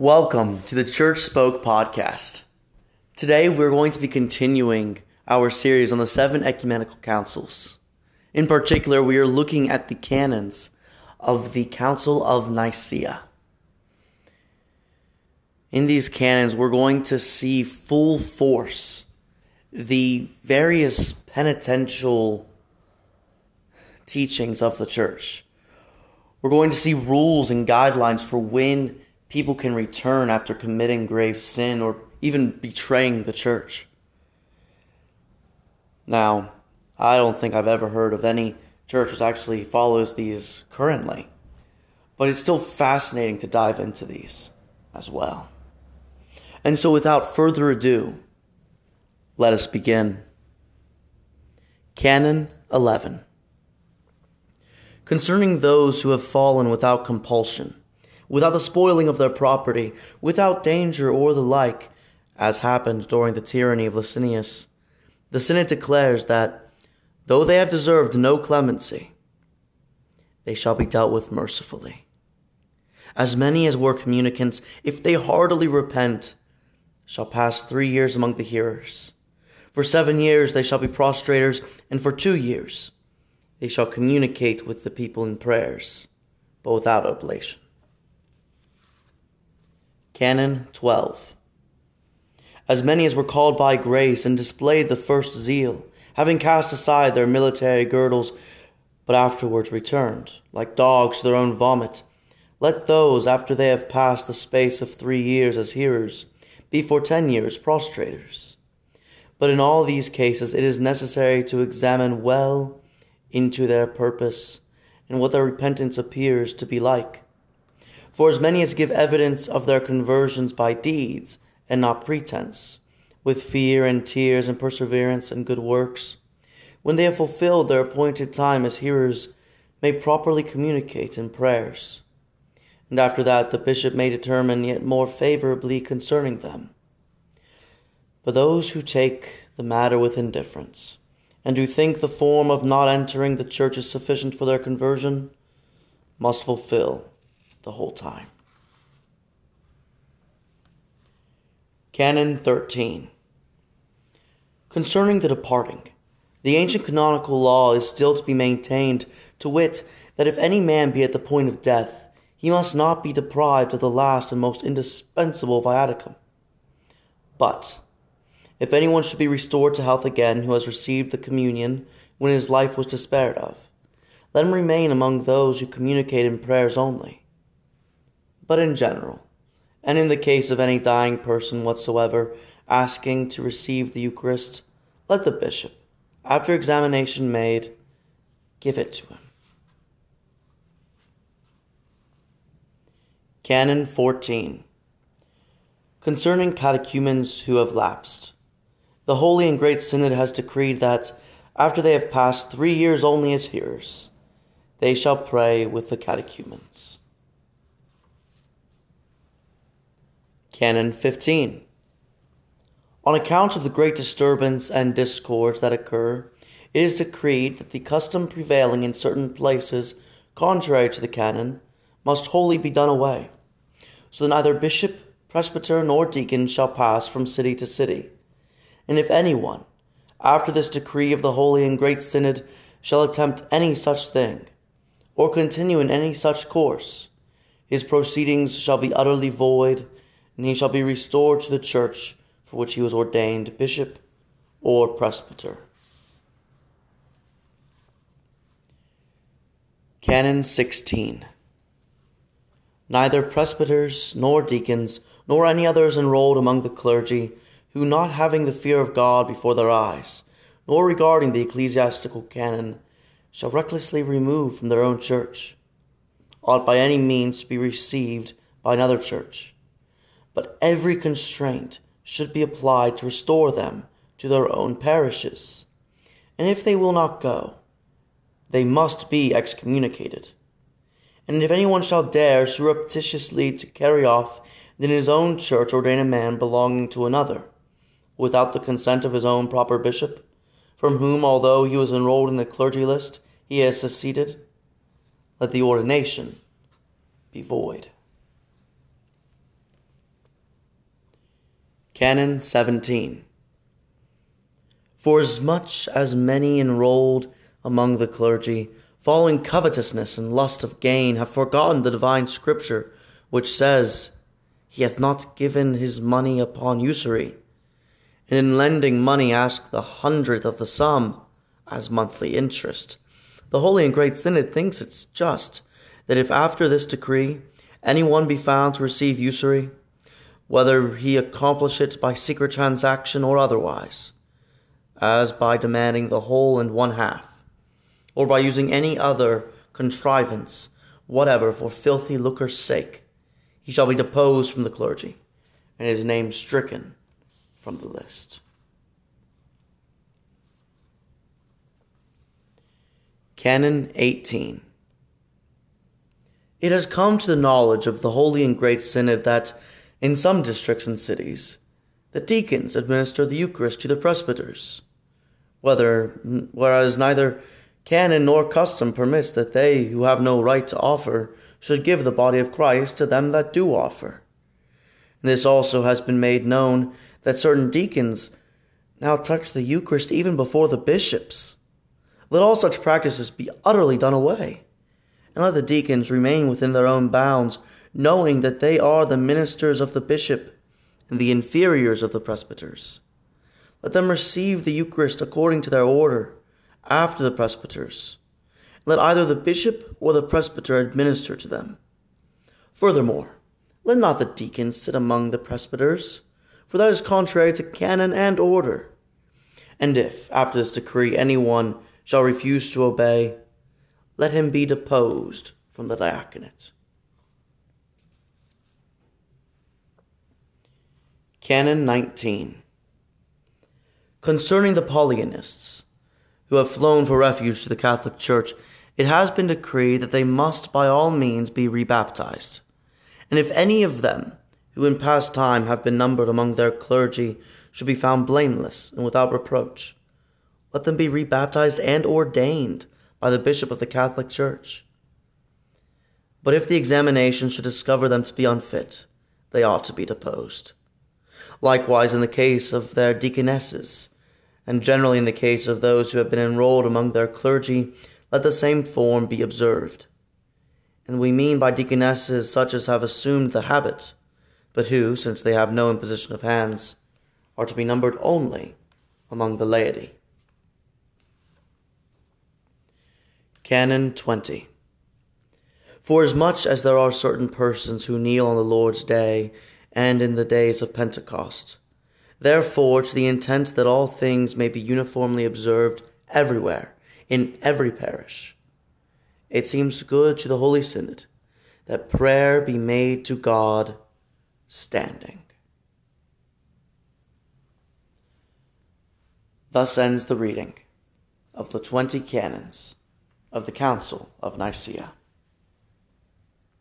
Welcome to the Church Spoke podcast. Today we're going to be continuing our series on the seven ecumenical councils. In particular, we are looking at the canons of the Council of Nicaea. In these canons, we're going to see full force the various penitential teachings of the church. We're going to see rules and guidelines for when people can return after committing grave sin or even betraying the church. Now, I don't think I've ever heard of any church which actually follows these currently, but it's still fascinating to dive into these as well. And so, without further ado, let us begin. Canon 11 Concerning those who have fallen without compulsion, without the spoiling of their property, without danger or the like, as happened during the tyranny of Licinius, the Synod declares that, though they have deserved no clemency, they shall be dealt with mercifully. As many as were communicants, if they heartily repent, shall pass three years among the hearers. For seven years they shall be prostrators, and for two years they shall communicate with the people in prayers, but without oblation. Canon 12. As many as were called by grace and displayed the first zeal, having cast aside their military girdles, but afterwards returned, like dogs to their own vomit, let those, after they have passed the space of three years as hearers, be for ten years prostrators. But in all these cases it is necessary to examine well into their purpose and what their repentance appears to be like. For as many as give evidence of their conversions by deeds and not pretense, with fear and tears and perseverance and good works, when they have fulfilled their appointed time as hearers, may properly communicate in prayers and after that the bishop may determine yet more favorably concerning them. But those who take the matter with indifference, and who think the form of not entering the church is sufficient for their conversion, must fulfill the whole time. Canon 13 Concerning the departing, the ancient canonical law is still to be maintained, to wit, that if any man be at the point of death, he must not be deprived of the last and most indispensable viaticum. But, if anyone should be restored to health again who has received the communion when his life was despaired of, let him remain among those who communicate in prayers only. But in general, and in the case of any dying person whatsoever asking to receive the Eucharist, let the bishop, after examination made, give it to him. Canon 14 Concerning catechumens who have lapsed, the Holy and Great Synod has decreed that, after they have passed three years only as hearers, they shall pray with the catechumens. Canon 15 On account of the great disturbance and discords that occur, it is decreed that the custom prevailing in certain places, contrary to the canon, must wholly be done away so that neither bishop, presbyter, nor deacon shall pass from city to city. And if anyone, after this decree of the Holy and Great Synod, shall attempt any such thing, or continue in any such course, his proceedings shall be utterly void, and he shall be restored to the church for which he was ordained bishop or presbyter. Canon 16 neither presbyters nor deacons, nor any others enrolled among the clergy, who not having the fear of God before their eyes, nor regarding the ecclesiastical canon, shall recklessly remove from their own church, ought by any means to be received by another church. But every constraint should be applied to restore them to their own parishes. And if they will not go, they must be excommunicated. And if anyone shall dare surreptitiously to carry off in his own church ordain a man belonging to another, without the consent of his own proper bishop, from whom, although he was enrolled in the clergy list, he has seceded, let the ordination be void. Canon 17. For as much as many enrolled among the clergy, following covetousness and lust of gain, have forgotten the divine scripture, which says, He hath not given his money upon usury, and in lending money ask the hundredth of the sum as monthly interest. The Holy and Great Synod thinks it's just that if after this decree any one be found to receive usury, whether he accomplish it by secret transaction or otherwise, as by demanding the whole and one half, or by using any other contrivance whatever for filthy lucre's sake, he shall be deposed from the clergy, and his name stricken from the list. Canon 18 It has come to the knowledge of the Holy and Great Synod that, in some districts and cities, the deacons administer the Eucharist to the presbyters, whether, whereas neither canon nor custom permits that they who have no right to offer should give the body of Christ to them that do offer. This also has been made known that certain deacons now touch the Eucharist even before the bishops. Let all such practices be utterly done away, and let the deacons remain within their own bounds, knowing that they are the ministers of the bishop and the inferiors of the presbyters. Let them receive the Eucharist according to their order, after the presbyters. Let either the bishop or the presbyter administer to them. Furthermore, let not the deacons sit among the presbyters, for that is contrary to canon and order. And if, after this decree, any one shall refuse to obey, let him be deposed from the diaconate. Canon 19 Concerning the Paulianists, who have flown for refuge to the Catholic Church, it has been decreed that they must by all means be rebaptized. And if any of them, who in past time have been numbered among their clergy, should be found blameless and without reproach, let them be rebaptized and ordained by the bishop of the Catholic Church. But if the examination should discover them to be unfit, they ought to be deposed. Likewise, in the case of their deaconesses, and generally in the case of those who have been enrolled among their clergy, let the same form be observed. And we mean by deaconesses such as have assumed the habit, but who, since they have no imposition of hands, are to be numbered only among the laity. Canon 20 Forasmuch as there are certain persons who kneel on the Lord's day and in the days of Pentecost, Therefore, to the intent that all things may be uniformly observed everywhere, in every parish, it seems good to the Holy Synod that prayer be made to God standing. Thus ends the reading of the twenty canons of the Council of Nicaea.